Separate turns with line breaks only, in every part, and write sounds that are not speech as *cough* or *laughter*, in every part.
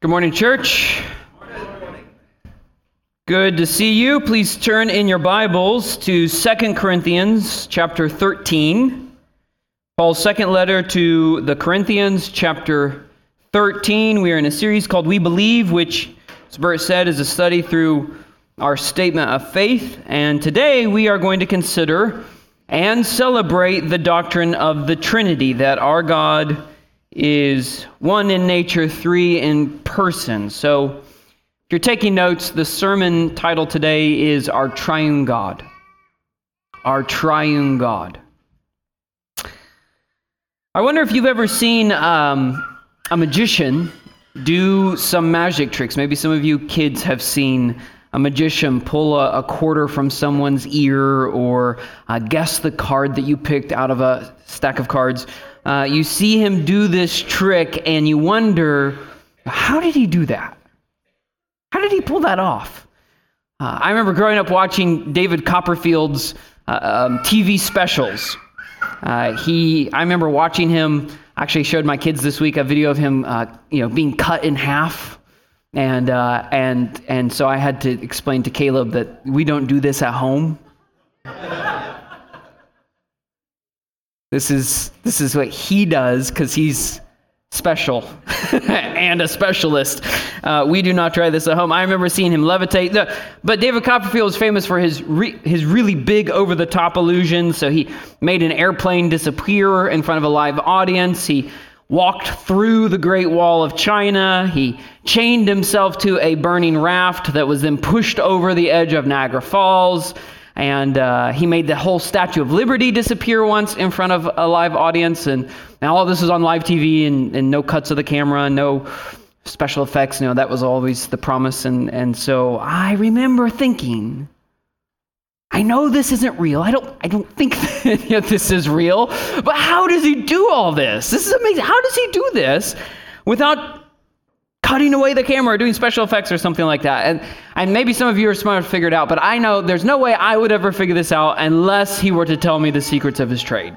Good morning, church. Good to see you. Please turn in your Bibles to Second Corinthians chapter 13. Paul's second letter to the Corinthians, chapter 13. We are in a series called We Believe, which, as Bert said, is a study through our statement of faith. And today we are going to consider and celebrate the doctrine of the Trinity, that our God is one in nature, three in person. So, if you're taking notes, the sermon title today is Our Triune God. Our Triune God. I wonder if you've ever seen um, a magician do some magic tricks. Maybe some of you kids have seen a magician pull a, a quarter from someone's ear or uh, guess the card that you picked out of a stack of cards. Uh, you see him do this trick and you wonder, how did he do that? How did he pull that off? Uh, I remember growing up watching David Copperfield's uh, um, TV specials. Uh, he, I remember watching him. Actually, showed my kids this week a video of him, uh, you know, being cut in half, and and and so I had to explain to Caleb that we don't do this at home. This is this is what he does because he's special *laughs* and a specialist. Uh, we do not try this at home. I remember seeing him levitate. The, but David Copperfield is famous for his re, his really big over the top illusions. So he made an airplane disappear in front of a live audience. He walked through the Great Wall of China. He chained himself to a burning raft that was then pushed over the edge of Niagara Falls and uh, he made the whole Statue of Liberty disappear once in front of a live audience. And now all this is on live TV and, and no cuts of the camera, no special effects. You know, that was always the promise. And, and so I remember thinking, I know this isn't real. I don't, I don't think *laughs* this is real. But how does he do all this? This is amazing. How does he do this without cutting away the camera or doing special effects or something like that. And, and maybe some of you are smart to figure it out, but I know there's no way I would ever figure this out unless he were to tell me the secrets of his trade,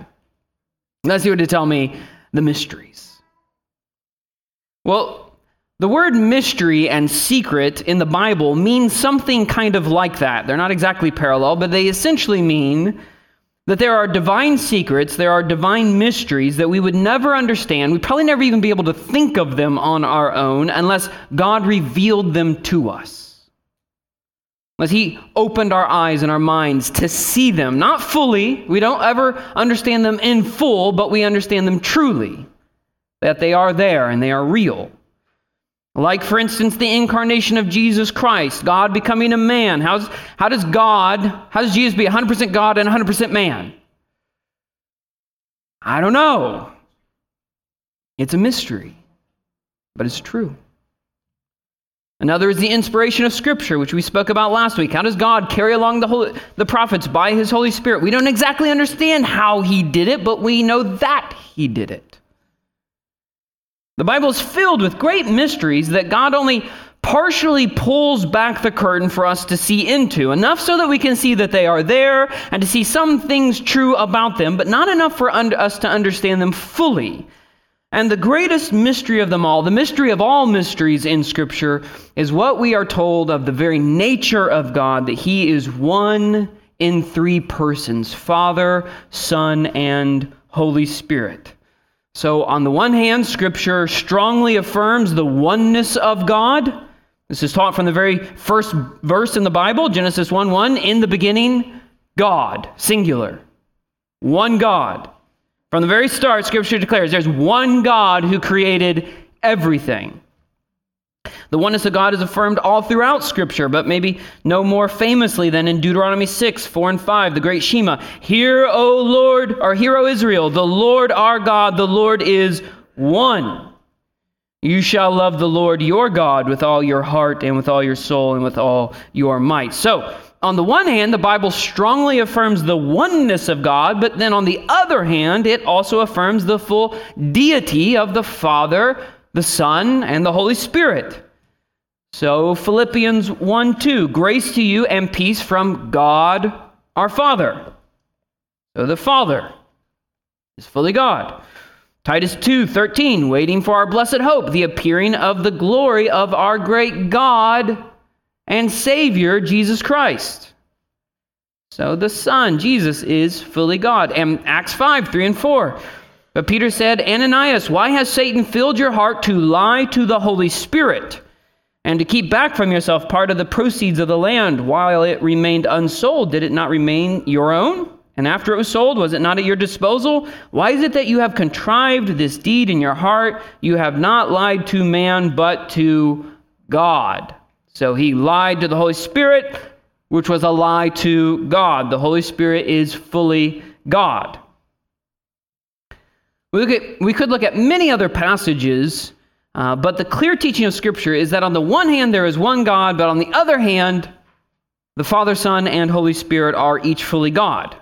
unless he were to tell me the mysteries. Well, the word mystery and secret in the Bible means something kind of like that. They're not exactly parallel, but they essentially mean that there are divine secrets, there are divine mysteries that we would never understand. We'd probably never even be able to think of them on our own unless God revealed them to us. Unless He opened our eyes and our minds to see them. Not fully, we don't ever understand them in full, but we understand them truly. That they are there and they are real. Like, for instance, the incarnation of Jesus Christ, God becoming a man. How's, how does God, how does Jesus be 100% God and 100% man? I don't know. It's a mystery, but it's true. Another is the inspiration of Scripture, which we spoke about last week. How does God carry along the, Holy, the prophets by His Holy Spirit? We don't exactly understand how He did it, but we know that He did it. The Bible is filled with great mysteries that God only partially pulls back the curtain for us to see into, enough so that we can see that they are there and to see some things true about them, but not enough for un- us to understand them fully. And the greatest mystery of them all, the mystery of all mysteries in Scripture, is what we are told of the very nature of God that He is one in three persons Father, Son, and Holy Spirit. So, on the one hand, Scripture strongly affirms the oneness of God. This is taught from the very first verse in the Bible, Genesis 1 1. In the beginning, God, singular. One God. From the very start, Scripture declares there's one God who created everything. The oneness of God is affirmed all throughout Scripture, but maybe no more famously than in Deuteronomy 6, 4 and 5, the great Shema. Hear, O Lord, or hear, O Israel, the Lord our God, the Lord is one. You shall love the Lord your God with all your heart and with all your soul and with all your might. So, on the one hand, the Bible strongly affirms the oneness of God, but then on the other hand, it also affirms the full deity of the Father, the Son, and the Holy Spirit. So, Philippians 1 2, grace to you and peace from God our Father. So, the Father is fully God. Titus 2 13, waiting for our blessed hope, the appearing of the glory of our great God and Savior, Jesus Christ. So the Son, Jesus, is fully God. And Acts 5 3 and 4. But Peter said, Ananias, why has Satan filled your heart to lie to the Holy Spirit and to keep back from yourself part of the proceeds of the land while it remained unsold? Did it not remain your own? And after it was sold, was it not at your disposal? Why is it that you have contrived this deed in your heart? You have not lied to man, but to God. So he lied to the Holy Spirit, which was a lie to God. The Holy Spirit is fully God. We, look at, we could look at many other passages, uh, but the clear teaching of Scripture is that on the one hand, there is one God, but on the other hand, the Father, Son, and Holy Spirit are each fully God.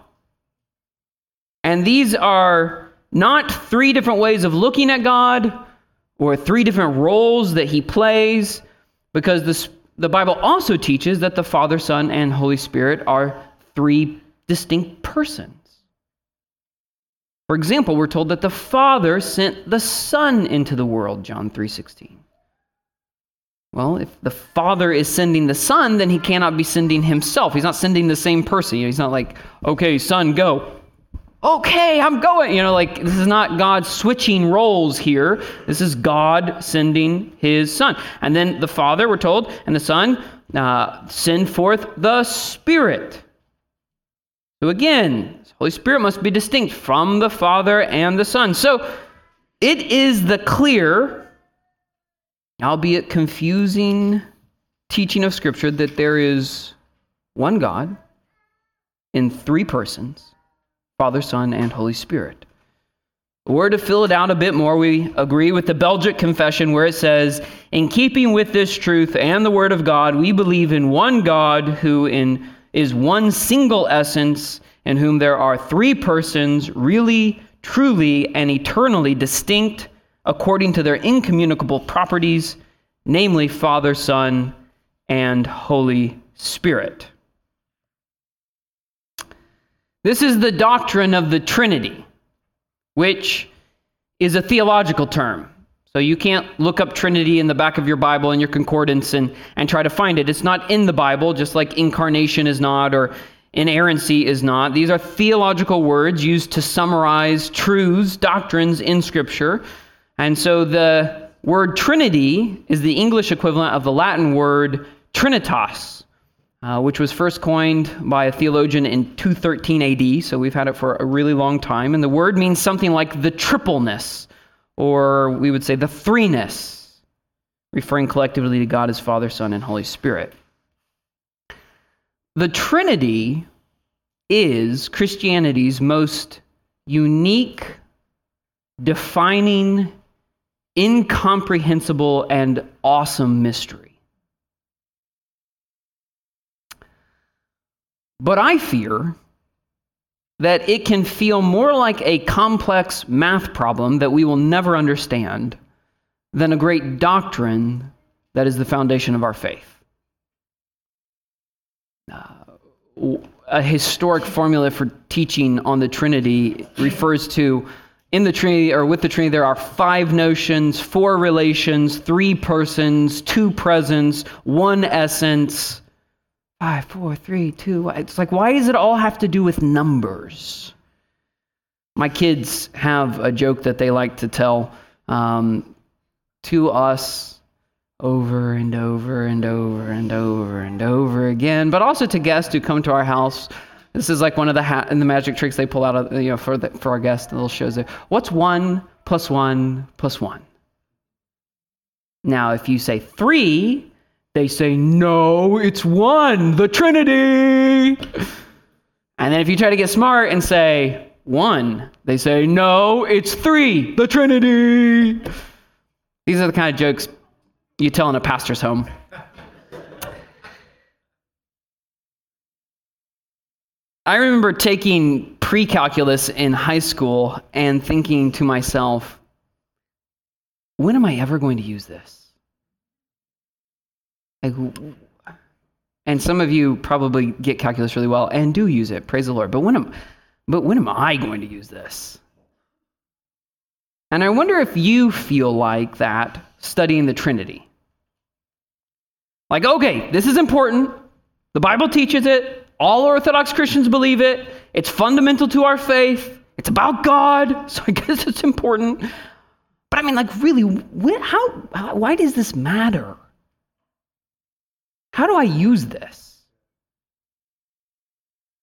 And these are not three different ways of looking at God or three different roles that he plays, because the, the Bible also teaches that the Father, Son, and Holy Spirit are three distinct persons. For example, we're told that the Father sent the Son into the world, John 3:16. Well, if the Father is sending the Son, then he cannot be sending himself. He's not sending the same person. He's not like, "Okay, Son, go." Okay, I'm going. You know, like this is not God switching roles here. This is God sending his Son. And then the Father, we're told, and the Son uh, send forth the Spirit. So again, Holy Spirit must be distinct from the Father and the Son. So it is the clear, albeit confusing, teaching of Scripture that there is one God in three persons Father, Son, and Holy Spirit. Or to fill it out a bit more, we agree with the Belgic Confession where it says, In keeping with this truth and the Word of God, we believe in one God who in, is one single essence in whom there are three persons, really, truly, and eternally distinct according to their incommunicable properties, namely Father, Son, and Holy Spirit. This is the doctrine of the Trinity, which is a theological term. So you can't look up Trinity in the back of your Bible and your concordance and, and try to find it. It's not in the Bible, just like incarnation is not, or Inerrancy is not. These are theological words used to summarize truths, doctrines in Scripture. And so the word Trinity is the English equivalent of the Latin word Trinitas, uh, which was first coined by a theologian in 213 AD. So we've had it for a really long time. And the word means something like the tripleness, or we would say the threeness, referring collectively to God as Father, Son, and Holy Spirit. The Trinity is Christianity's most unique, defining, incomprehensible, and awesome mystery. But I fear that it can feel more like a complex math problem that we will never understand than a great doctrine that is the foundation of our faith uh, a historic formula for teaching on the Trinity refers to in the Trinity or with the Trinity, there are five notions, four relations, three persons, two processions, one essence. Five, four, three, two. It's like, why does it all have to do with numbers? My kids have a joke that they like to tell um, to us over and over and over and over and over again, but also to guests who come to our house. This is like one of the ha- and the magic tricks they pull out of you know for the, for our guests. The little shows there. What's one plus one plus one? Now, if you say three, they say no, it's one, the Trinity. And then if you try to get smart and say one, they say no, it's three, the Trinity. These are the kind of jokes you tell in a pastor's home. I remember taking pre calculus in high school and thinking to myself, when am I ever going to use this? Like, and some of you probably get calculus really well and do use it, praise the Lord. But when am, but when am I going to use this? And I wonder if you feel like that studying the Trinity. Like, okay, this is important. The Bible teaches it. All Orthodox Christians believe it. It's fundamental to our faith. It's about God. *laughs* So I guess it's important. But I mean, like, really, how, why does this matter? How do I use this?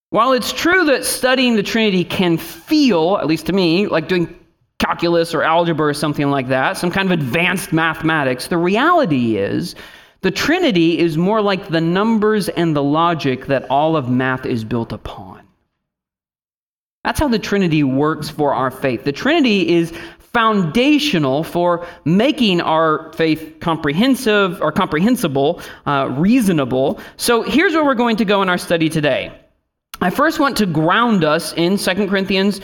While it's true that studying the Trinity can feel, at least to me, like doing calculus or algebra or something like that, some kind of advanced mathematics, the reality is the Trinity is more like the numbers and the logic that all of math is built upon. That's how the Trinity works for our faith. The Trinity is foundational for making our faith comprehensive or comprehensible, uh, reasonable. So here's where we're going to go in our study today. I first want to ground us in 2 Corinthians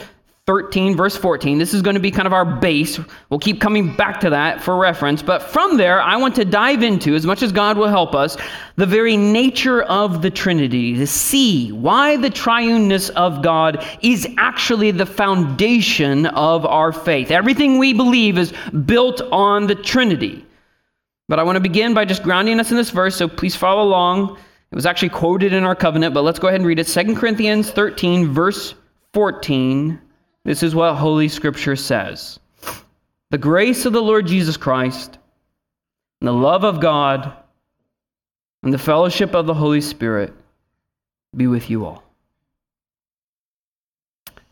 13, verse 14. This is going to be kind of our base. We'll keep coming back to that for reference. But from there, I want to dive into, as much as God will help us, the very nature of the Trinity, to see why the triuneness of God is actually the foundation of our faith. Everything we believe is built on the Trinity. But I want to begin by just grounding us in this verse, so please follow along. It was actually quoted in our covenant, but let's go ahead and read it. 2 Corinthians 13, verse 14. This is what Holy Scripture says The grace of the Lord Jesus Christ, and the love of God, and the fellowship of the Holy Spirit be with you all.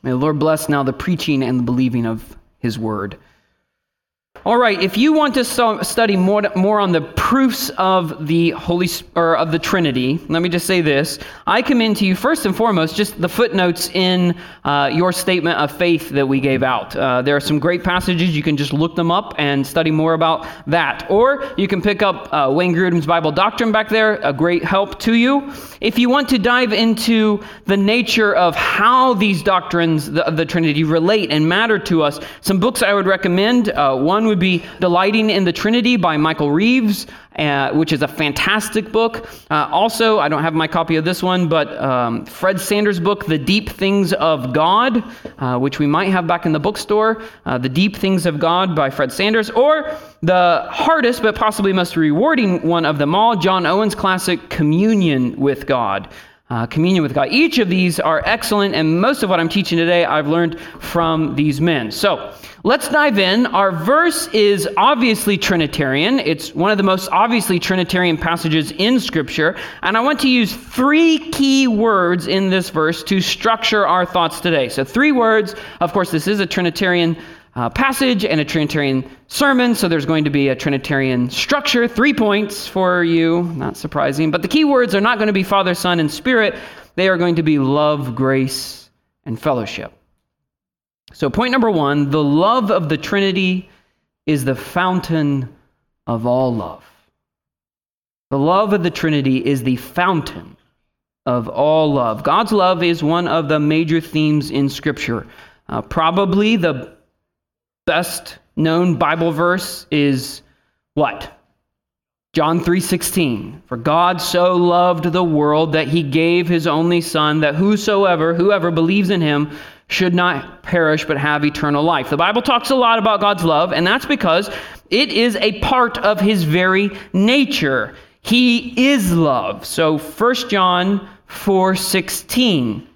May the Lord bless now the preaching and the believing of his word. All right, if you want to study more, more on the proofs of the Holy or of the Trinity, let me just say this: I commend to you first and foremost just the footnotes in uh, your statement of faith that we gave out. Uh, there are some great passages; you can just look them up and study more about that, or you can pick up uh, Wayne Grudem's Bible Doctrine back there, a great help to you. If you want to dive into the nature of how these doctrines of the Trinity relate and matter to us, some books I would recommend. Uh, one would be Delighting in the Trinity by Michael Reeves, uh, which is a fantastic book. Uh, also, I don't have my copy of this one, but um, Fred Sanders' book, The Deep Things of God, uh, which we might have back in the bookstore. Uh, the Deep Things of God by Fred Sanders, or the hardest but possibly most rewarding one of them all, John Owen's classic Communion with God uh, communion with God. Each of these are excellent, and most of what I'm teaching today I've learned from these men. So let's dive in. Our verse is obviously Trinitarian, it's one of the most obviously Trinitarian passages in Scripture, and I want to use three key words in this verse to structure our thoughts today. So, three words. Of course, this is a Trinitarian uh, passage and a Trinitarian sermon, so there's going to be a Trinitarian structure. Three points for you, not surprising. But the key words are not going to be Father, Son, and Spirit. They are going to be love, grace, and fellowship. So, point number one the love of the Trinity is the fountain of all love. The love of the Trinity is the fountain of all love. God's love is one of the major themes in Scripture. Uh, probably the best known Bible verse is what? John 3:16 For God so loved the world that he gave his only son that whosoever whoever believes in him should not perish but have eternal life. The Bible talks a lot about God's love and that's because it is a part of his very nature. He is love. So 1 John 4:16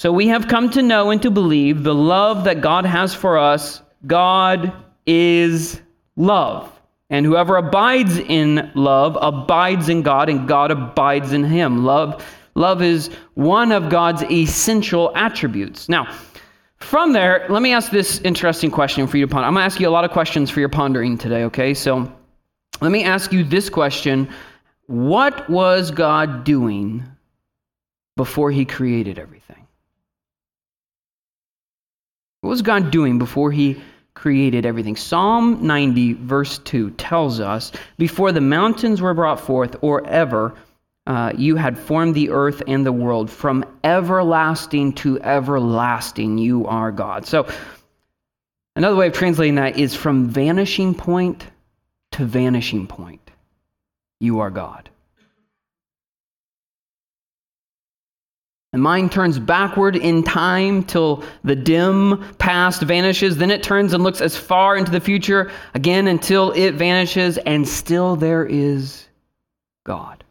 So we have come to know and to believe the love that God has for us God is love. And whoever abides in love abides in God, and God abides in him. Love, love is one of God's essential attributes. Now, from there, let me ask this interesting question for you to ponder. I'm going to ask you a lot of questions for your pondering today, okay? So let me ask you this question What was God doing before he created everything? What was God doing before he created everything? Psalm 90, verse 2 tells us Before the mountains were brought forth, or ever, uh, you had formed the earth and the world. From everlasting to everlasting, you are God. So, another way of translating that is from vanishing point to vanishing point, you are God. The mind turns backward in time till the dim past vanishes. Then it turns and looks as far into the future again until it vanishes, and still there is God.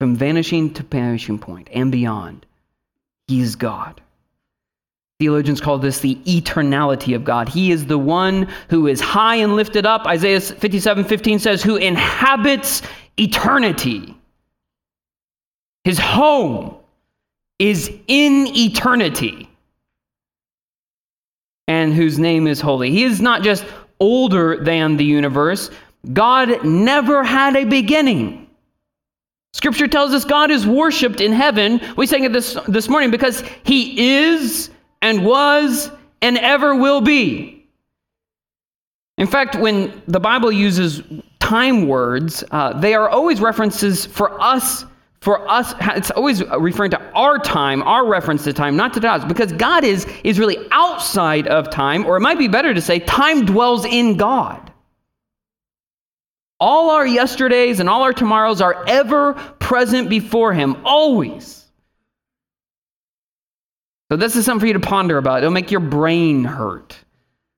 From vanishing to vanishing point and beyond, He is God. Theologians call this the eternality of God. He is the one who is high and lifted up. Isaiah 57 15 says, who inhabits eternity. His home is in eternity. And whose name is holy. He is not just older than the universe, God never had a beginning. Scripture tells us God is worshiped in heaven. We sang it this, this morning because he is and was and ever will be. In fact, when the Bible uses time words, uh, they are always references for us. For us, it's always referring to our time, our reference to time, not to God's, because God is, is really outside of time, or it might be better to say, time dwells in God. All our yesterdays and all our tomorrows are ever present before Him, always. So, this is something for you to ponder about. It'll make your brain hurt.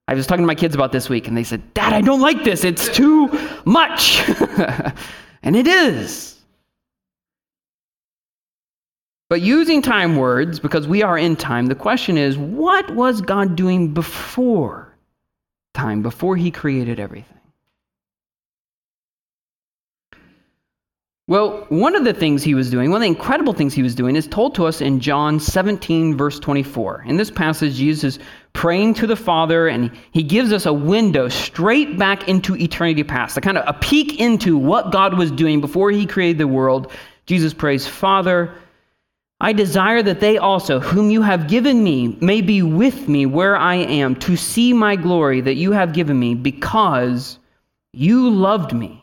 I was talking to my kids about this week, and they said, Dad, I don't like this. It's too much. *laughs* and it is. But using time words, because we are in time, the question is what was God doing before time, before He created everything? Well, one of the things he was doing, one of the incredible things he was doing, is told to us in John 17, verse 24. In this passage, Jesus is praying to the Father, and he gives us a window straight back into eternity past, a kind of a peek into what God was doing before he created the world. Jesus prays, Father, I desire that they also, whom you have given me, may be with me where I am, to see my glory that you have given me, because you loved me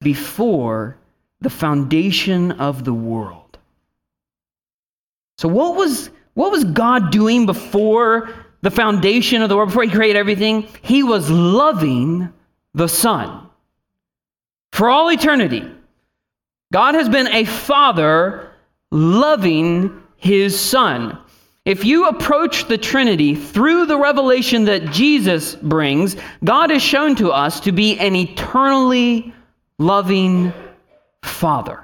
before the foundation of the world. So, what was, what was God doing before the foundation of the world, before He created everything? He was loving the Son. For all eternity, God has been a father loving His Son. If you approach the Trinity through the revelation that Jesus brings, God is shown to us to be an eternally loving Father.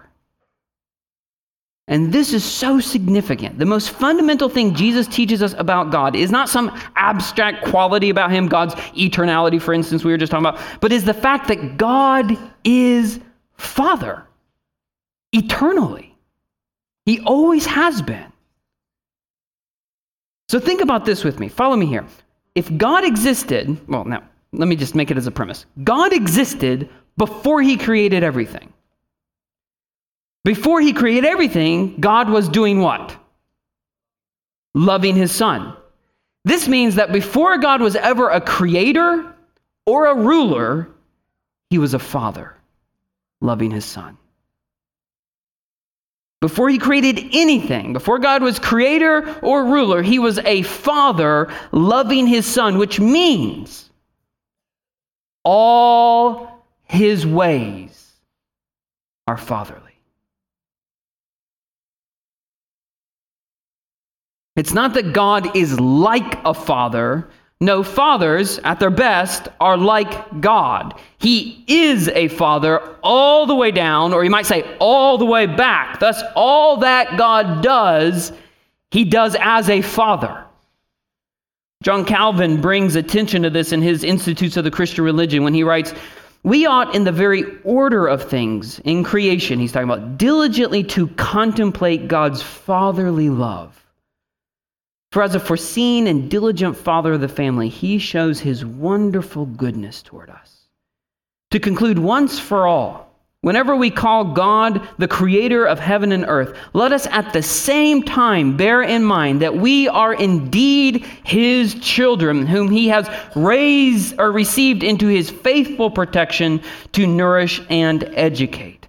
And this is so significant. The most fundamental thing Jesus teaches us about God is not some abstract quality about him, God's eternality, for instance, we were just talking about, but is the fact that God is Father eternally. He always has been. So think about this with me. Follow me here. If God existed, well, now, let me just make it as a premise God existed before he created everything. Before he created everything, God was doing what? Loving his son. This means that before God was ever a creator or a ruler, he was a father, loving his son. Before he created anything, before God was creator or ruler, he was a father loving his son, which means all his ways are fatherly. It's not that God is like a father. No, fathers, at their best, are like God. He is a father all the way down, or you might say all the way back. Thus, all that God does, he does as a father. John Calvin brings attention to this in his Institutes of the Christian Religion when he writes, We ought, in the very order of things in creation, he's talking about, diligently to contemplate God's fatherly love for as a foreseen and diligent father of the family, he shows his wonderful goodness toward us. To conclude once for all, whenever we call God the creator of heaven and earth, let us at the same time bear in mind that we are indeed his children, whom he has raised or received into his faithful protection to nourish and educate.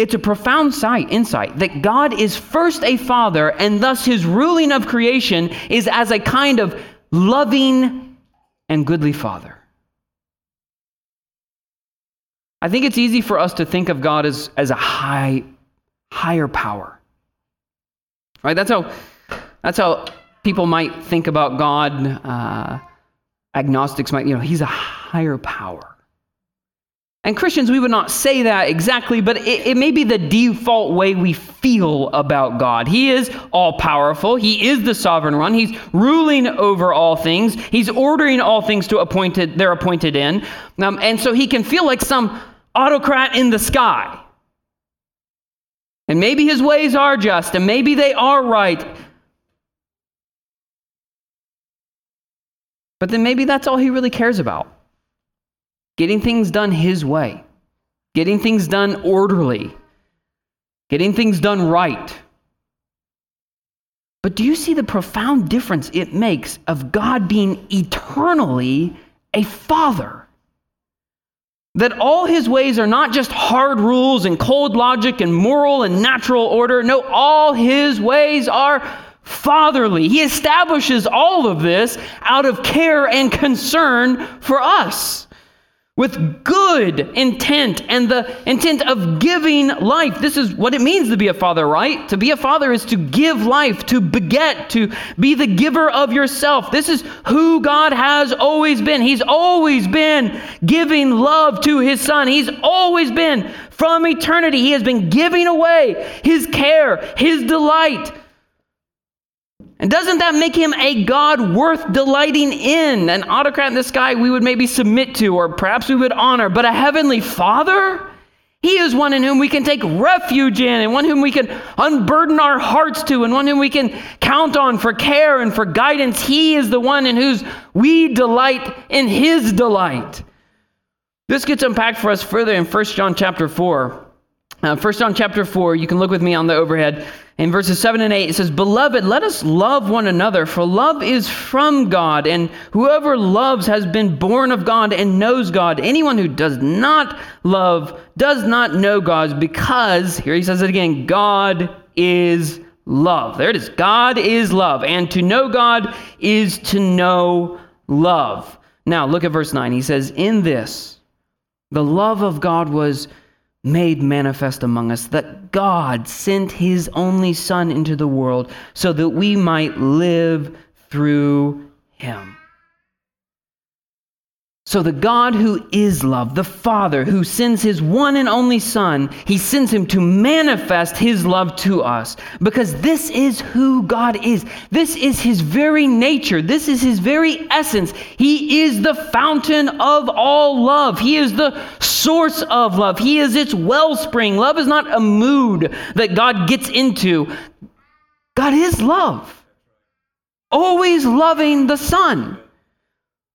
It's a profound sight, insight that God is first a father, and thus his ruling of creation is as a kind of loving and goodly father. I think it's easy for us to think of God as, as a high, higher power. Right? That's how, that's how people might think about God. Uh, agnostics might, you know, he's a higher power. And Christians, we would not say that exactly, but it, it, may be the default way we feel about God. He is all powerful. He is the sovereign one. He's ruling over all things. He's ordering all things to appointed they're appointed in. Um, and so he can feel like some autocrat in the sky. And maybe his ways are just, and maybe they are right. But then maybe that's all he really cares about getting things done his way, getting things done orderly, getting things done right. But do you see the profound difference it makes of God being eternally a father? That all his ways are not just hard rules and cold logic and moral and natural order. No, all his ways are fatherly. He establishes all of this out of care and concern for us with good intent and the intent of giving life. This is what it means to be a father, right? To be a father is to give life, to beget, to be the giver of yourself. This is who God has always been. He's always been giving love to his son. He's always been from eternity. He has been giving away his care, his delight and doesn't that make him a God worth delighting in? An autocrat in the sky we would maybe submit to, or perhaps we would honor, but a heavenly father? He is one in whom we can take refuge in, and one whom we can unburden our hearts to, and one whom we can count on for care and for guidance. He is the one in whose we delight in his delight. This gets unpacked for us further in 1 John chapter 4. Uh, 1 John chapter 4, you can look with me on the overhead. In verses 7 and 8, it says, Beloved, let us love one another, for love is from God, and whoever loves has been born of God and knows God. Anyone who does not love does not know God, because, here he says it again, God is love. There it is. God is love, and to know God is to know love. Now, look at verse 9. He says, In this, the love of God was made manifest among us that God sent his only Son into the world so that we might live through him. So, the God who is love, the Father who sends his one and only Son, he sends him to manifest his love to us because this is who God is. This is his very nature. This is his very essence. He is the fountain of all love. He is the source of love. He is its wellspring. Love is not a mood that God gets into, God is love, always loving the Son.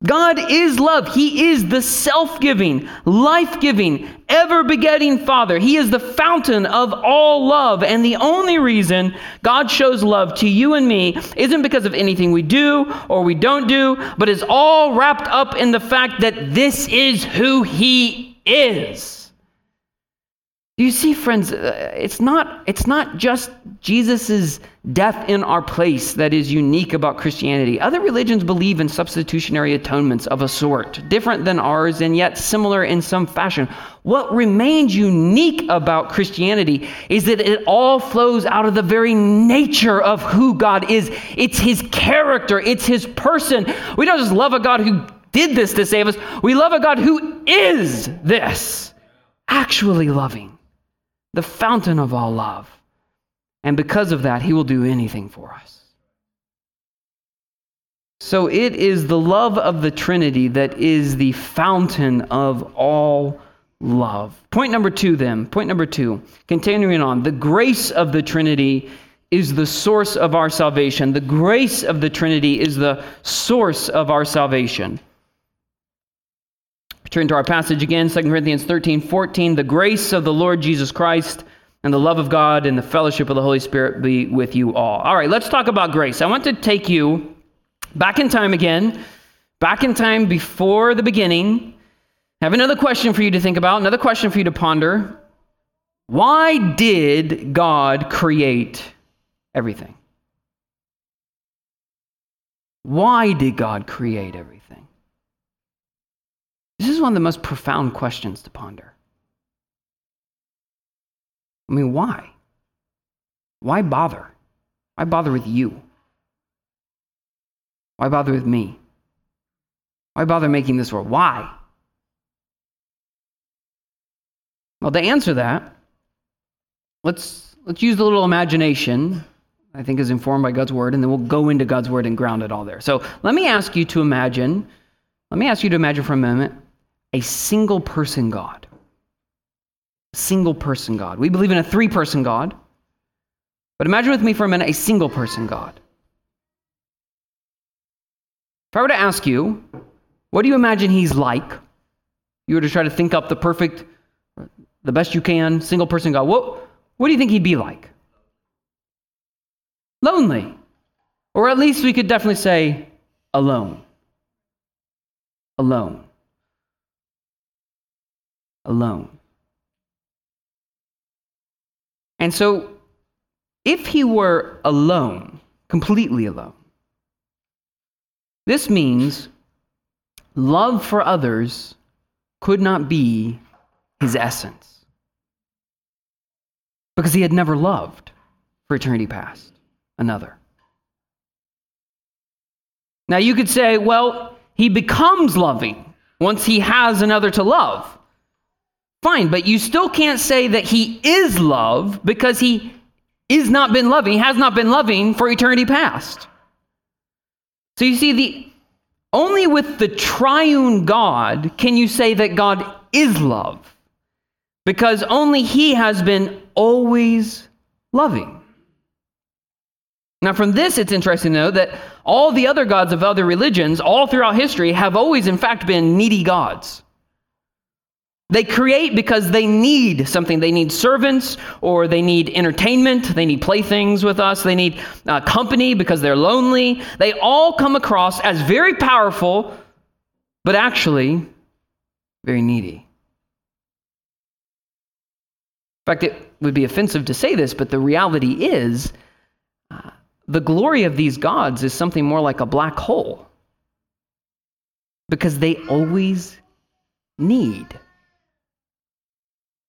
God is love. He is the self giving, life giving, ever begetting Father. He is the fountain of all love. And the only reason God shows love to you and me isn't because of anything we do or we don't do, but is all wrapped up in the fact that this is who He is. You see, friends, uh, it's not, it's not just Jesus' death in our place that is unique about Christianity. Other religions believe in substitutionary atonements of a sort, different than ours and yet similar in some fashion. What remains unique about Christianity is that it all flows out of the very nature of who God is. It's his character, it's his person. We don't just love a God who did this to save us, we love a God who is this, actually loving the fountain of all love. And because of that, he will do anything for us. So it is the love of the Trinity that is the fountain of all love. Point number two, then. Point number two, continuing on. The grace of the Trinity is the source of our salvation. The grace of the Trinity is the source of our salvation. Turn to our passage again, 2 Corinthians 13, 14. The grace of the Lord Jesus Christ and the love of God and the fellowship of the Holy Spirit be with you all. All right, let's talk about grace. I want to take you back in time again, back in time before the beginning. I have another question for you to think about, another question for you to ponder. Why did God create everything? Why did God create everything? This is one of the most profound questions to ponder. I mean, why? Why bother? Why bother with you? Why bother with me? Why bother making this world? Why? Well, to answer that, let's, let's use a little imagination, I think is informed by God's word, and then we'll go into God's word and ground it all there. So let me ask you to imagine, let me ask you to imagine for a moment a single person God. Single person God. We believe in a three person God, but imagine with me for a minute a single person God. If I were to ask you, what do you imagine he's like? You were to try to think up the perfect, the best you can, single person God. What, what do you think he'd be like? Lonely. Or at least we could definitely say alone. Alone. Alone. And so, if he were alone, completely alone, this means love for others could not be his essence because he had never loved for eternity past another. Now you could say, well, he becomes loving once he has another to love. Fine, but you still can't say that he is love because he is not been loving, has not been loving for eternity past. So you see, the only with the triune God can you say that God is love, because only He has been always loving. Now, from this, it's interesting to know that all the other gods of other religions, all throughout history, have always, in fact, been needy gods. They create because they need something. They need servants, or they need entertainment. They need playthings with us. They need uh, company because they're lonely. They all come across as very powerful, but actually very needy. In fact, it would be offensive to say this, but the reality is uh, the glory of these gods is something more like a black hole because they always need.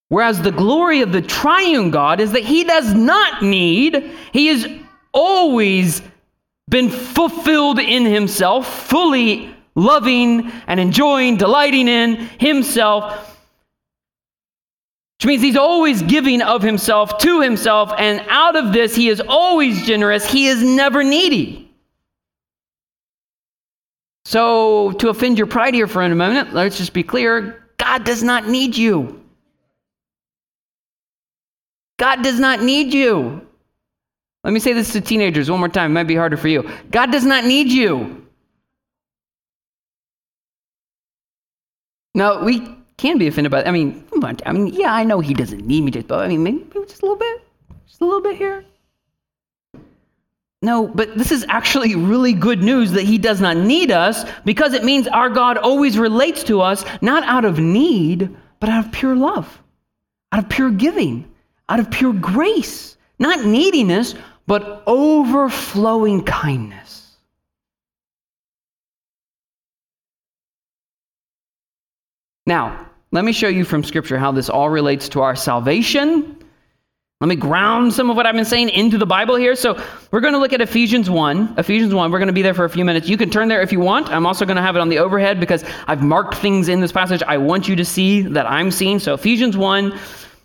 Whereas the glory of the triune God is that he does not need, he has always been fulfilled in himself, fully loving and enjoying, delighting in himself. Which means he's always giving of himself to himself, and out of this, he is always generous. He is never needy. So, to offend your pride here for a moment, let's just be clear God does not need you. God does not need you. Let me say this to teenagers one more time. It might be harder for you. God does not need you. Now, we can be offended by I mean, come on. I mean, yeah, I know he doesn't need me but I mean, maybe just a little bit. Just a little bit here. No, but this is actually really good news that he does not need us because it means our God always relates to us not out of need, but out of pure love, out of pure giving out of pure grace, not neediness, but overflowing kindness. Now, let me show you from Scripture how this all relates to our salvation. Let me ground some of what I've been saying into the Bible here. So, we're going to look at Ephesians 1. Ephesians 1, we're going to be there for a few minutes. You can turn there if you want. I'm also going to have it on the overhead because I've marked things in this passage I want you to see that I'm seeing. So, Ephesians 1,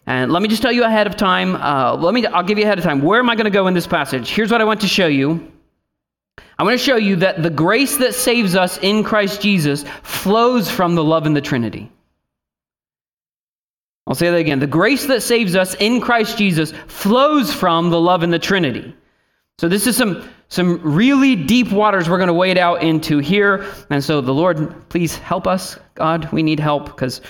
and let me just tell you ahead of time. Uh, let me. I'll give you ahead of time. Where am I going to go in this passage? Here's what I want to show you. I want to show you that the grace that saves us in Christ Jesus flows from the love in the Trinity. I'll say that again. The grace that saves us in Christ Jesus flows from the love in the Trinity. So this is some some really deep waters we're going to wade out into here. And so the Lord, please help us, God. We need help because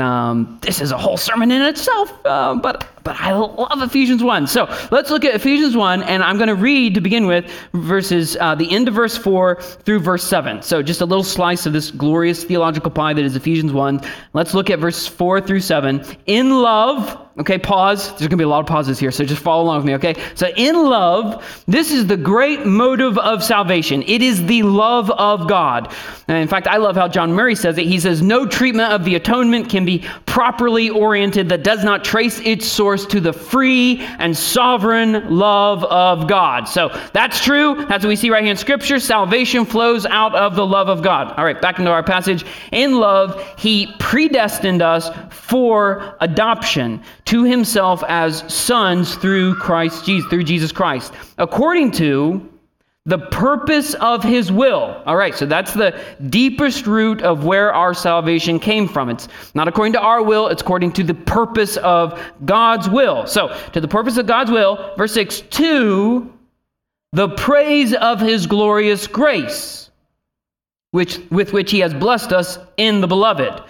um, this is a whole sermon in itself, uh, but but I love Ephesians 1. So let's look at Ephesians 1, and I'm going to read to begin with verses, uh, the end of verse 4 through verse 7. So just a little slice of this glorious theological pie that is Ephesians 1. Let's look at verse 4 through 7. In love, okay, pause. There's going to be a lot of pauses here, so just follow along with me, okay? So in love, this is the great motive of salvation. It is the love of God. And in fact, I love how John Murray says it. He says, No treatment of the atonement can be properly oriented that does not trace its source to the free and sovereign love of God. So that's true. That's what we see right here in Scripture. Salvation flows out of the love of God. All right, back into our passage. In love, He predestined us for adoption to Himself as sons through Christ Jesus, through Jesus Christ, according to the purpose of his will. All right, so that's the deepest root of where our salvation came from. It's not according to our will, it's according to the purpose of God's will. So, to the purpose of God's will, verse 6, to the praise of his glorious grace, which with which he has blessed us in the beloved.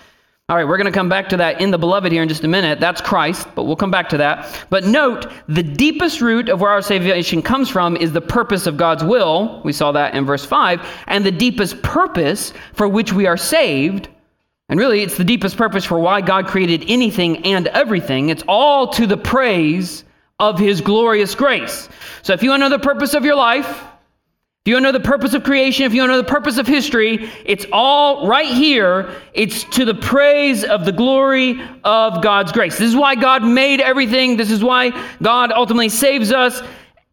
All right, we're going to come back to that in the beloved here in just a minute. That's Christ, but we'll come back to that. But note, the deepest root of where our salvation comes from is the purpose of God's will. We saw that in verse 5. And the deepest purpose for which we are saved, and really it's the deepest purpose for why God created anything and everything, it's all to the praise of his glorious grace. So if you want to know the purpose of your life, if you to know the purpose of creation, if you to know the purpose of history, it's all right here. It's to the praise of the glory of God's grace. This is why God made everything. This is why God ultimately saves us.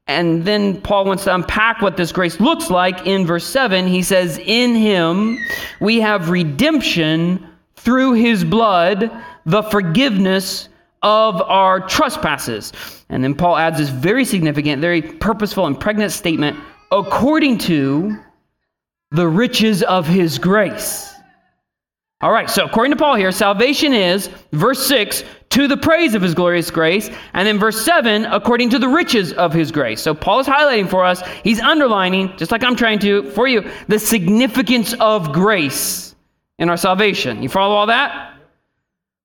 And then Paul wants to unpack what this grace looks like in verse 7. He says, In him we have redemption through his blood, the forgiveness of our trespasses. And then Paul adds this very significant, very purposeful, and pregnant statement according to the riches of his grace. All right, so according to Paul here, salvation is, verse 6, to the praise of his glorious grace, and then verse 7, according to the riches of his grace. So Paul is highlighting for us, he's underlining, just like I'm trying to for you, the significance of grace in our salvation. You follow all that?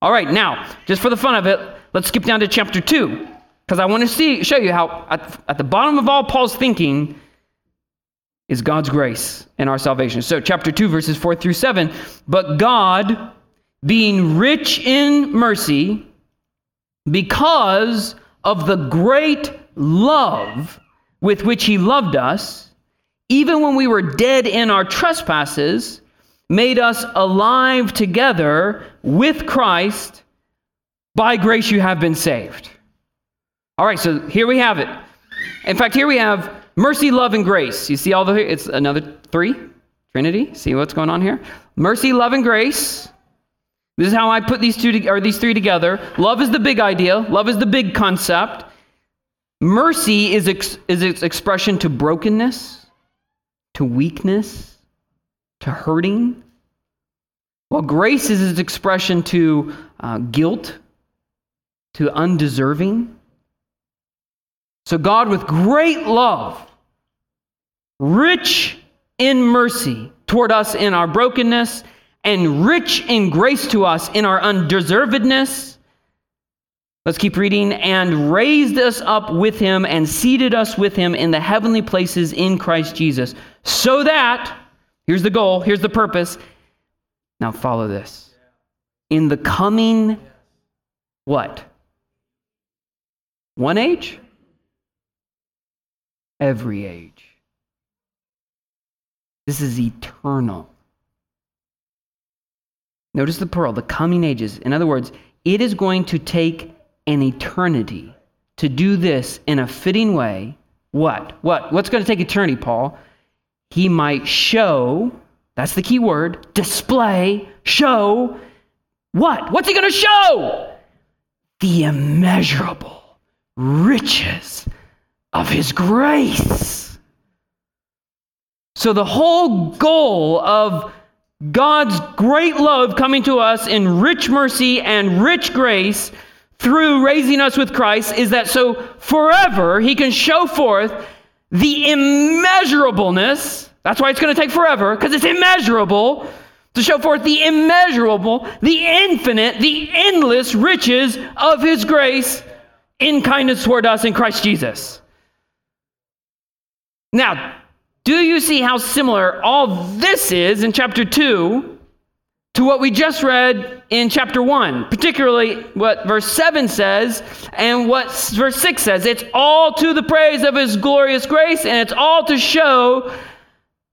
All right, now, just for the fun of it, let's skip down to chapter 2, because I want to see, show you how at, at the bottom of all Paul's thinking, is God's grace in our salvation. So, chapter 2, verses 4 through 7. But God, being rich in mercy, because of the great love with which He loved us, even when we were dead in our trespasses, made us alive together with Christ. By grace you have been saved. All right, so here we have it. In fact, here we have Mercy, love, and grace. You see all the, it's another three, Trinity. See what's going on here? Mercy, love, and grace. This is how I put these two or these three together. Love is the big idea. Love is the big concept. Mercy is, ex, is its expression to brokenness, to weakness, to hurting. While grace is its expression to uh, guilt, to undeserving. So God, with great love, rich in mercy toward us in our brokenness, and rich in grace to us in our undeservedness. Let's keep reading. And raised us up with him and seated us with him in the heavenly places in Christ Jesus. So that, here's the goal, here's the purpose. Now follow this. In the coming, what? One age? Every age. This is eternal. Notice the pearl, the coming ages. In other words, it is going to take an eternity to do this in a fitting way. What? What? What's going to take eternity, Paul? He might show, that's the key word, display, show. What? What's he going to show? The immeasurable riches of his grace so, the whole goal of God's great love coming to us in rich mercy and rich grace through raising us with Christ is that so forever he can show forth the immeasurableness. That's why it's going to take forever, because it's immeasurable. To show forth the immeasurable, the infinite, the endless riches of his grace in kindness toward us in Christ Jesus. Now, do you see how similar all this is in chapter 2 to what we just read in chapter 1? Particularly what verse 7 says and what verse 6 says. It's all to the praise of his glorious grace, and it's all to show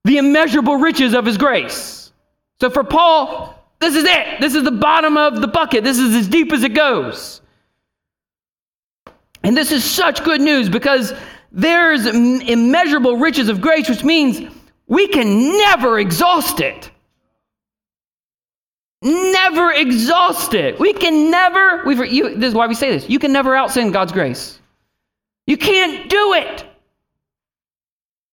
the immeasurable riches of his grace. So for Paul, this is it. This is the bottom of the bucket. This is as deep as it goes. And this is such good news because there's immeasurable riches of grace, which means we can never exhaust it. Never exhaust it. We can never, we've, you, this is why we say this, you can never outsin God's grace. You can't do it.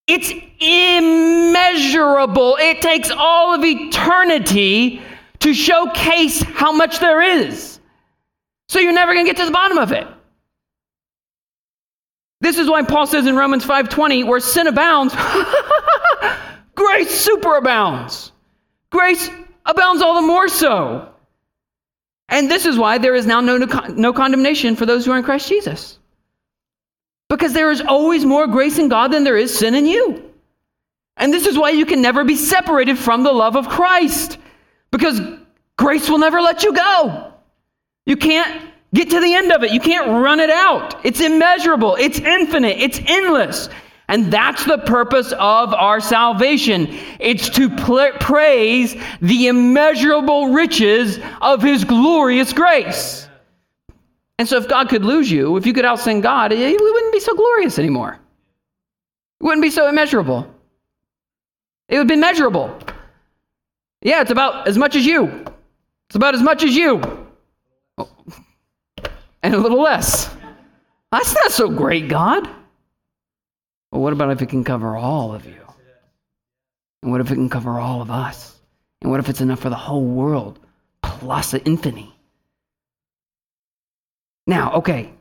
It's immeasurable. It takes all of eternity to showcase how much there is. So you're never going to get to the bottom of it. This is why Paul says in Romans 5:20 where sin abounds, *laughs* grace superabounds. Grace abounds all the more so. And this is why there is now no, no condemnation for those who are in Christ Jesus. Because there is always more grace in God than there is sin in you. And this is why you can never be separated from the love of Christ. Because grace will never let you go. You can't get to the end of it. You can't run it out. It's immeasurable, it's infinite, it's endless. And that's the purpose of our salvation. It's to pl- praise the immeasurable riches of His glorious grace. And so, if God could lose you, if you could outsin God, eh, we wouldn't be so glorious anymore. It wouldn't be so immeasurable. It would be measurable. Yeah, it's about as much as you. It's about as much as you. And a little less. That's not so great, God. But what about if it can cover all of you? And what if it can cover all of us? And what if it's enough for the whole world plus an infinity? Now, okay,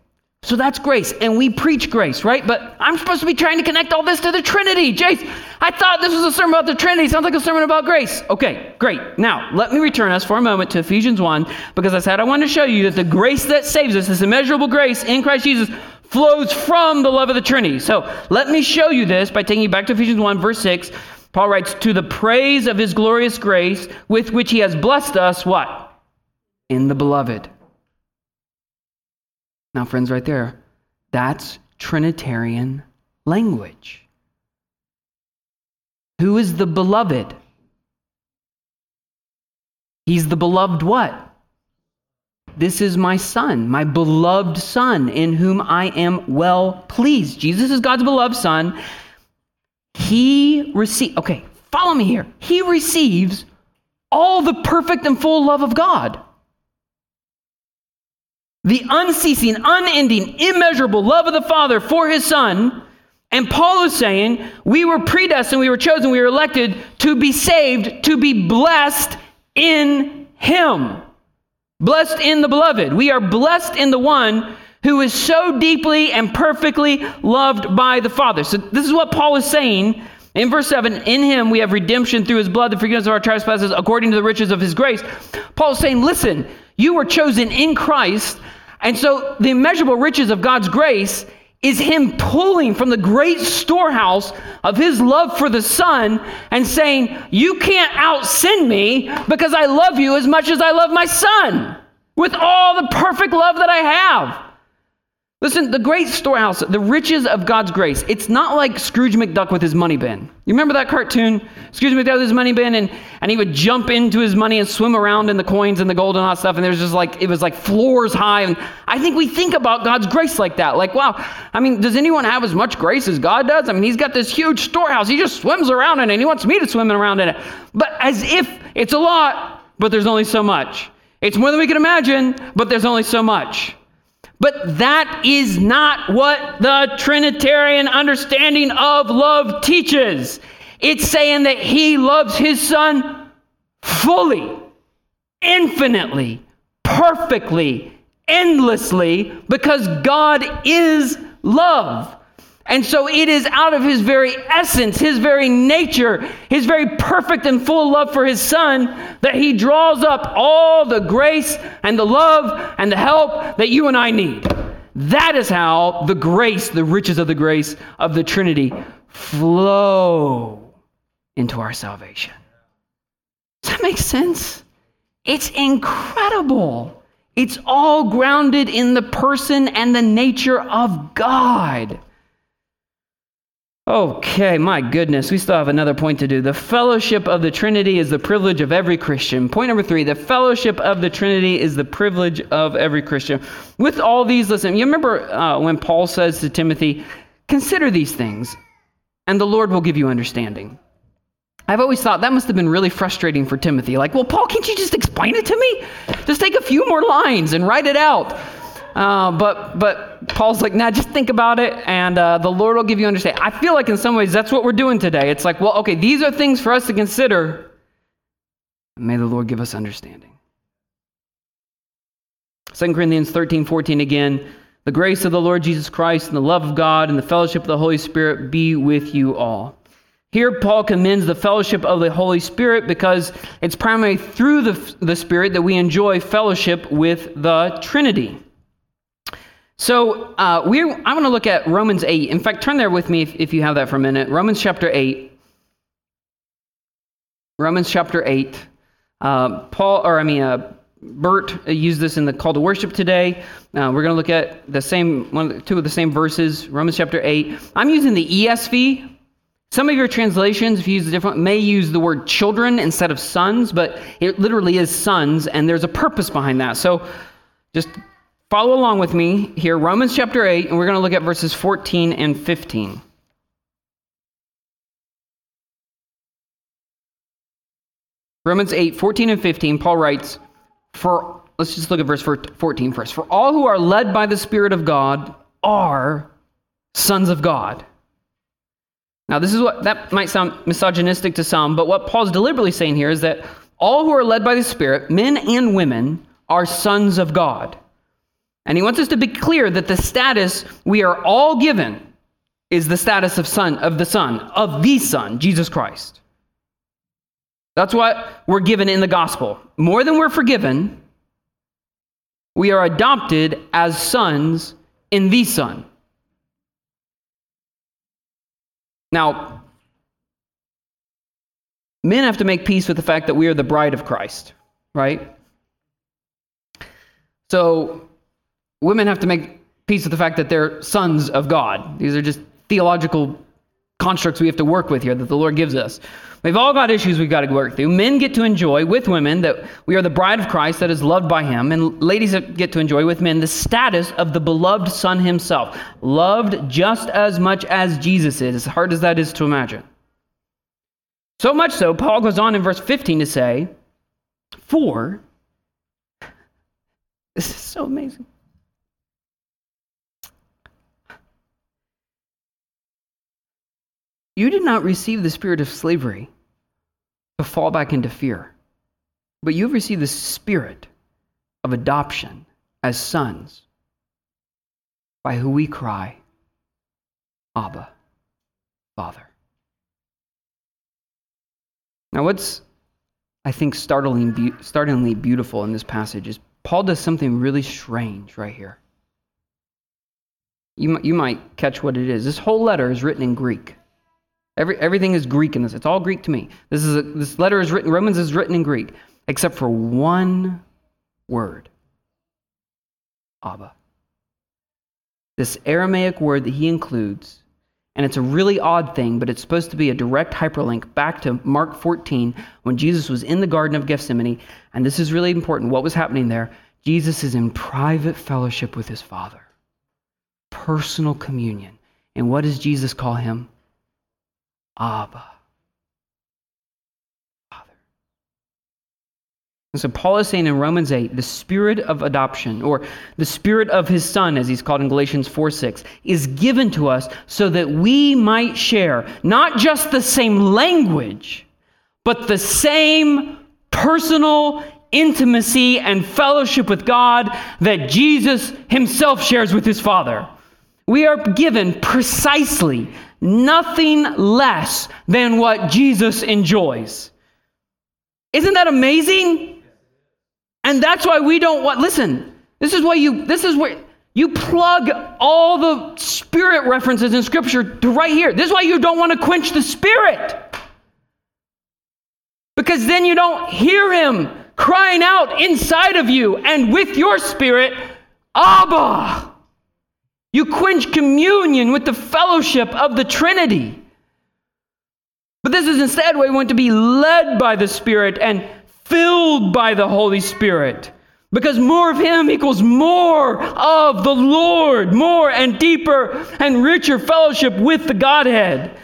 so that's grace, and we preach grace, right? But I'm supposed to be trying to connect all this to the Trinity. Jace, I thought this was a sermon about the Trinity. Sounds like a sermon about grace. Okay, great. Now, let me return us for a moment to Ephesians 1, because I said I wanted to show you that the grace that saves us, this immeasurable grace in Christ Jesus, flows from the love of the Trinity. So let me show you this by taking you back to Ephesians 1, verse 6. Paul writes, To the praise of his glorious grace, with which he has blessed us, what? In the beloved. Now, friends, right there, that's Trinitarian language. Who is the beloved? He's the beloved what? This is my son, my beloved son, in whom I am well pleased. Jesus is God's beloved son. He receives, okay, follow me here. He receives all the perfect and full love of God. The unceasing, unending, immeasurable love of the Father for his Son. And Paul is saying, we were predestined, we were chosen, we were elected to be saved, to be blessed in him. Blessed in the beloved. We are blessed in the one who is so deeply and perfectly loved by the Father. So, this is what Paul is saying in verse 7 In him we have redemption through his blood, the forgiveness of our trespasses, according to the riches of his grace. Paul is saying, Listen, you were chosen in Christ. And so the immeasurable riches of God's grace is him pulling from the great storehouse of his love for the Son and saying, You can't out me because I love you as much as I love my Son with all the perfect love that I have. Listen, the great storehouse, the riches of God's grace, it's not like Scrooge McDuck with his money bin. You remember that cartoon? Scrooge McDuck with his money bin, and, and he would jump into his money and swim around in the coins and the gold and all that stuff, and there's just like, it was like floors high. And I think we think about God's grace like that. Like, wow, I mean, does anyone have as much grace as God does? I mean, he's got this huge storehouse. He just swims around in it, and he wants me to swim around in it. But as if it's a lot, but there's only so much. It's more than we can imagine, but there's only so much. But that is not what the Trinitarian understanding of love teaches. It's saying that he loves his son fully, infinitely, perfectly, endlessly, because God is love. And so it is out of his very essence, his very nature, his very perfect and full love for his son that he draws up all the grace and the love and the help that you and I need. That is how the grace, the riches of the grace of the Trinity flow into our salvation. Does that make sense? It's incredible. It's all grounded in the person and the nature of God. Okay, my goodness, we still have another point to do. The fellowship of the Trinity is the privilege of every Christian. Point number three the fellowship of the Trinity is the privilege of every Christian. With all these, listen, you remember uh, when Paul says to Timothy, consider these things, and the Lord will give you understanding. I've always thought that must have been really frustrating for Timothy. Like, well, Paul, can't you just explain it to me? Just take a few more lines and write it out. Uh, but but Paul's like, nah, just think about it, and uh, the Lord will give you understanding. I feel like in some ways that's what we're doing today. It's like, well, okay, these are things for us to consider. May the Lord give us understanding. 2 Corinthians 13, 14 again. The grace of the Lord Jesus Christ and the love of God and the fellowship of the Holy Spirit be with you all. Here, Paul commends the fellowship of the Holy Spirit because it's primarily through the, the Spirit that we enjoy fellowship with the Trinity. So uh, we I'm going to look at Romans 8. In fact, turn there with me if, if you have that for a minute. Romans chapter 8. Romans chapter 8. Uh, Paul, or I mean, uh, Bert used this in the call to worship today. Uh, we're going to look at the same one, two of the same verses. Romans chapter 8. I'm using the ESV. Some of your translations, if you use a different, may use the word children instead of sons, but it literally is sons, and there's a purpose behind that. So just Follow along with me here, Romans chapter 8, and we're going to look at verses 14 and 15. Romans 8, 14 and 15, Paul writes, For let's just look at verse 14 first. For all who are led by the Spirit of God are sons of God. Now, this is what that might sound misogynistic to some, but what Paul's deliberately saying here is that all who are led by the Spirit, men and women, are sons of God. And he wants us to be clear that the status we are all given is the status of son of the son of the son Jesus Christ. That's what we're given in the gospel. More than we're forgiven, we are adopted as sons in the son. Now, men have to make peace with the fact that we are the bride of Christ, right? So women have to make peace with the fact that they're sons of God. These are just theological constructs we have to work with here that the Lord gives us. We've all got issues we've got to work through. Men get to enjoy with women that we are the bride of Christ that is loved by Him, and ladies get to enjoy with men the status of the beloved Son Himself, loved just as much as Jesus is, as hard as that is to imagine. So much so, Paul goes on in verse 15 to say, For, this is so amazing. You did not receive the spirit of slavery to fall back into fear, but you've received the spirit of adoption as sons, by who we cry, Abba, Father. Now, what's I think startling, be- startlingly beautiful in this passage is Paul does something really strange right here. You, you might catch what it is. This whole letter is written in Greek. Every, everything is Greek in this. It's all Greek to me. This, is a, this letter is written, Romans is written in Greek, except for one word Abba. This Aramaic word that he includes, and it's a really odd thing, but it's supposed to be a direct hyperlink back to Mark 14 when Jesus was in the Garden of Gethsemane. And this is really important. What was happening there? Jesus is in private fellowship with his Father, personal communion. And what does Jesus call him? Abba. Father. And so Paul is saying in Romans 8, the spirit of adoption, or the spirit of his son, as he's called in Galatians 4 6, is given to us so that we might share not just the same language, but the same personal intimacy and fellowship with God that Jesus himself shares with his Father. We are given precisely nothing less than what Jesus enjoys. Isn't that amazing? And that's why we don't want, listen, this is why you, this is where you plug all the spirit references in Scripture to right here. This is why you don't want to quench the spirit. Because then you don't hear him crying out inside of you and with your spirit, Abba. You quench communion with the fellowship of the Trinity. But this is instead where we want to be led by the Spirit and filled by the Holy Spirit. Because more of Him equals more of the Lord, more and deeper and richer fellowship with the Godhead.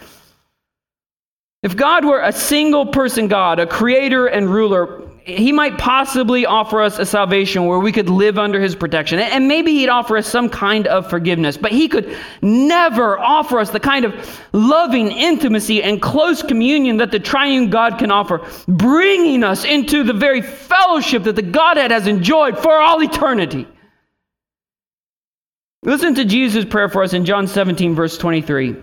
If God were a single person God, a creator and ruler, he might possibly offer us a salvation where we could live under his protection. And maybe he'd offer us some kind of forgiveness, but he could never offer us the kind of loving intimacy and close communion that the triune God can offer, bringing us into the very fellowship that the Godhead has enjoyed for all eternity. Listen to Jesus' prayer for us in John 17, verse 23.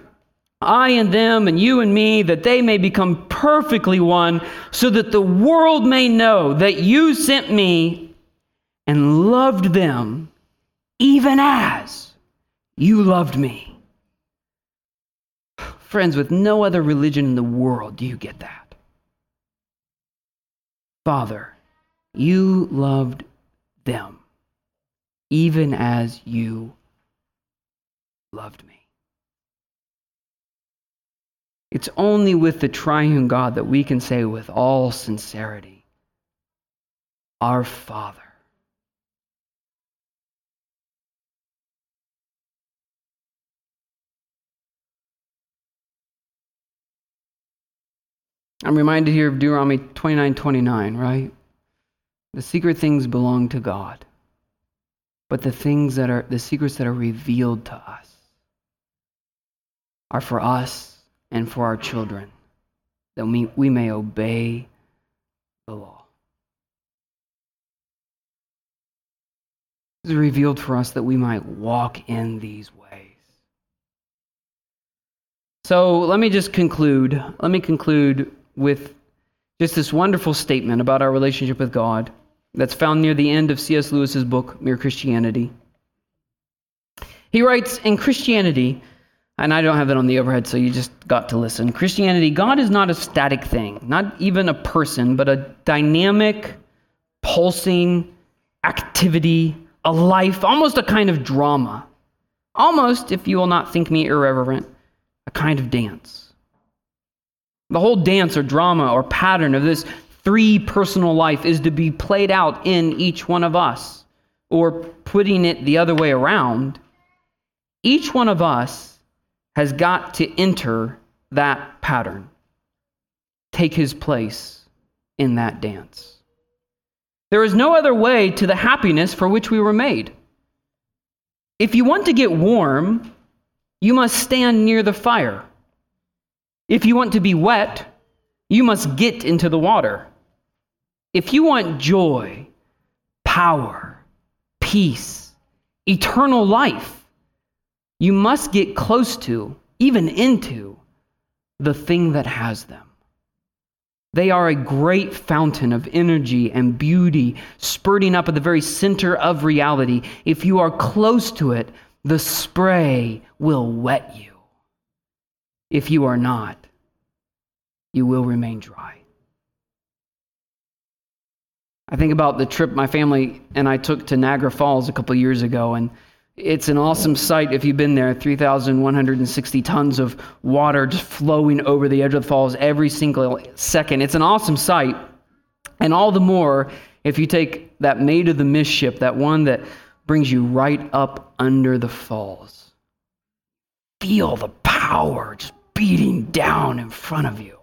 I and them, and you and me, that they may become perfectly one, so that the world may know that you sent me and loved them, even as you loved me. Friends, with no other religion in the world do you get that. Father, you loved them, even as you loved me. It's only with the triune God that we can say with all sincerity, Our Father. I'm reminded here of Deuteronomy 29 29, right? The secret things belong to God, but the things that are, the secrets that are revealed to us are for us and for our children, that we, we may obey the law. It is revealed for us that we might walk in these ways. So let me just conclude. Let me conclude with just this wonderful statement about our relationship with God that's found near the end of C.S. Lewis's book, Mere Christianity. He writes In Christianity, and I don't have it on the overhead, so you just got to listen. Christianity, God is not a static thing, not even a person, but a dynamic, pulsing activity, a life, almost a kind of drama. Almost, if you will not think me irreverent, a kind of dance. The whole dance or drama or pattern of this three personal life is to be played out in each one of us. Or putting it the other way around, each one of us has got to enter that pattern, take his place in that dance. There is no other way to the happiness for which we were made. If you want to get warm, you must stand near the fire. If you want to be wet, you must get into the water. If you want joy, power, peace, eternal life, you must get close to, even into, the thing that has them. They are a great fountain of energy and beauty, spurting up at the very center of reality. If you are close to it, the spray will wet you. If you are not, you will remain dry. I think about the trip my family and I took to Niagara Falls a couple years ago, and it's an awesome sight if you've been there 3,160 tons of water just flowing over the edge of the falls every single second. It's an awesome sight. And all the more if you take that Maid of the Mist ship, that one that brings you right up under the falls. Feel the power just beating down in front of you.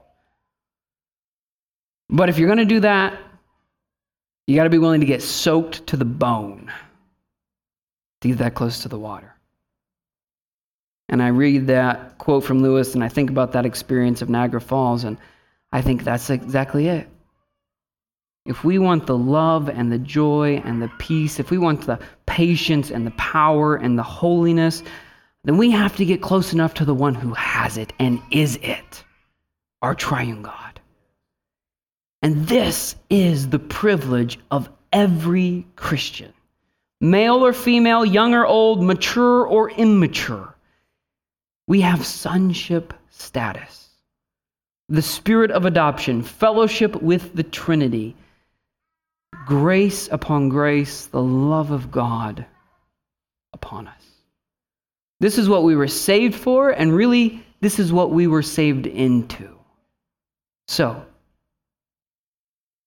But if you're going to do that, you got to be willing to get soaked to the bone to get that close to the water. And I read that quote from Lewis and I think about that experience of Niagara Falls, and I think that's exactly it. If we want the love and the joy and the peace, if we want the patience and the power and the holiness, then we have to get close enough to the one who has it and is it, our triune God. And this is the privilege of every Christian male or female, young or old, mature or immature. We have sonship status, the spirit of adoption, fellowship with the Trinity, grace upon grace, the love of God upon us. This is what we were saved for, and really, this is what we were saved into. So,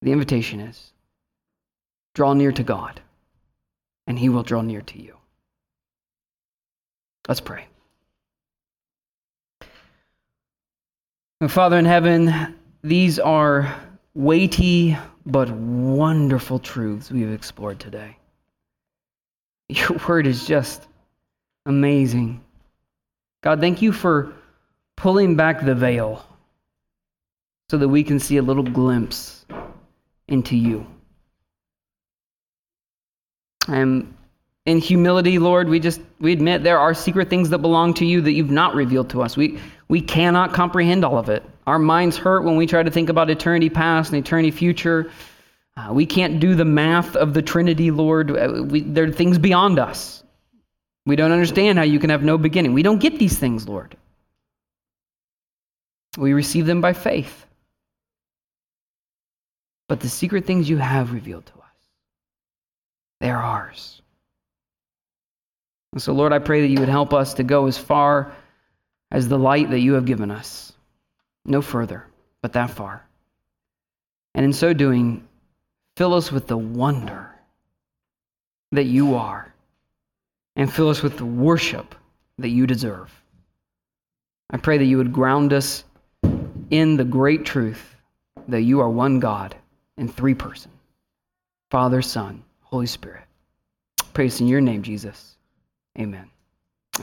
the invitation is draw near to God, and he will draw near to you. Let's pray. Father in heaven, these are weighty but wonderful truths we have explored today. Your *laughs* word is just amazing. God, thank you for pulling back the veil so that we can see a little glimpse into you. And in humility, Lord, we just we admit there are secret things that belong to you that you've not revealed to us. We we cannot comprehend all of it. Our minds hurt when we try to think about eternity past and eternity future. Uh, we can't do the math of the Trinity, Lord. Uh, we, there are things beyond us. We don't understand how you can have no beginning. We don't get these things, Lord. We receive them by faith. But the secret things you have revealed to they're ours. And so, Lord, I pray that you would help us to go as far as the light that you have given us. No further, but that far. And in so doing, fill us with the wonder that you are, and fill us with the worship that you deserve. I pray that you would ground us in the great truth that you are one God in three persons Father, Son, Holy Spirit. Praise in your name, Jesus. Amen.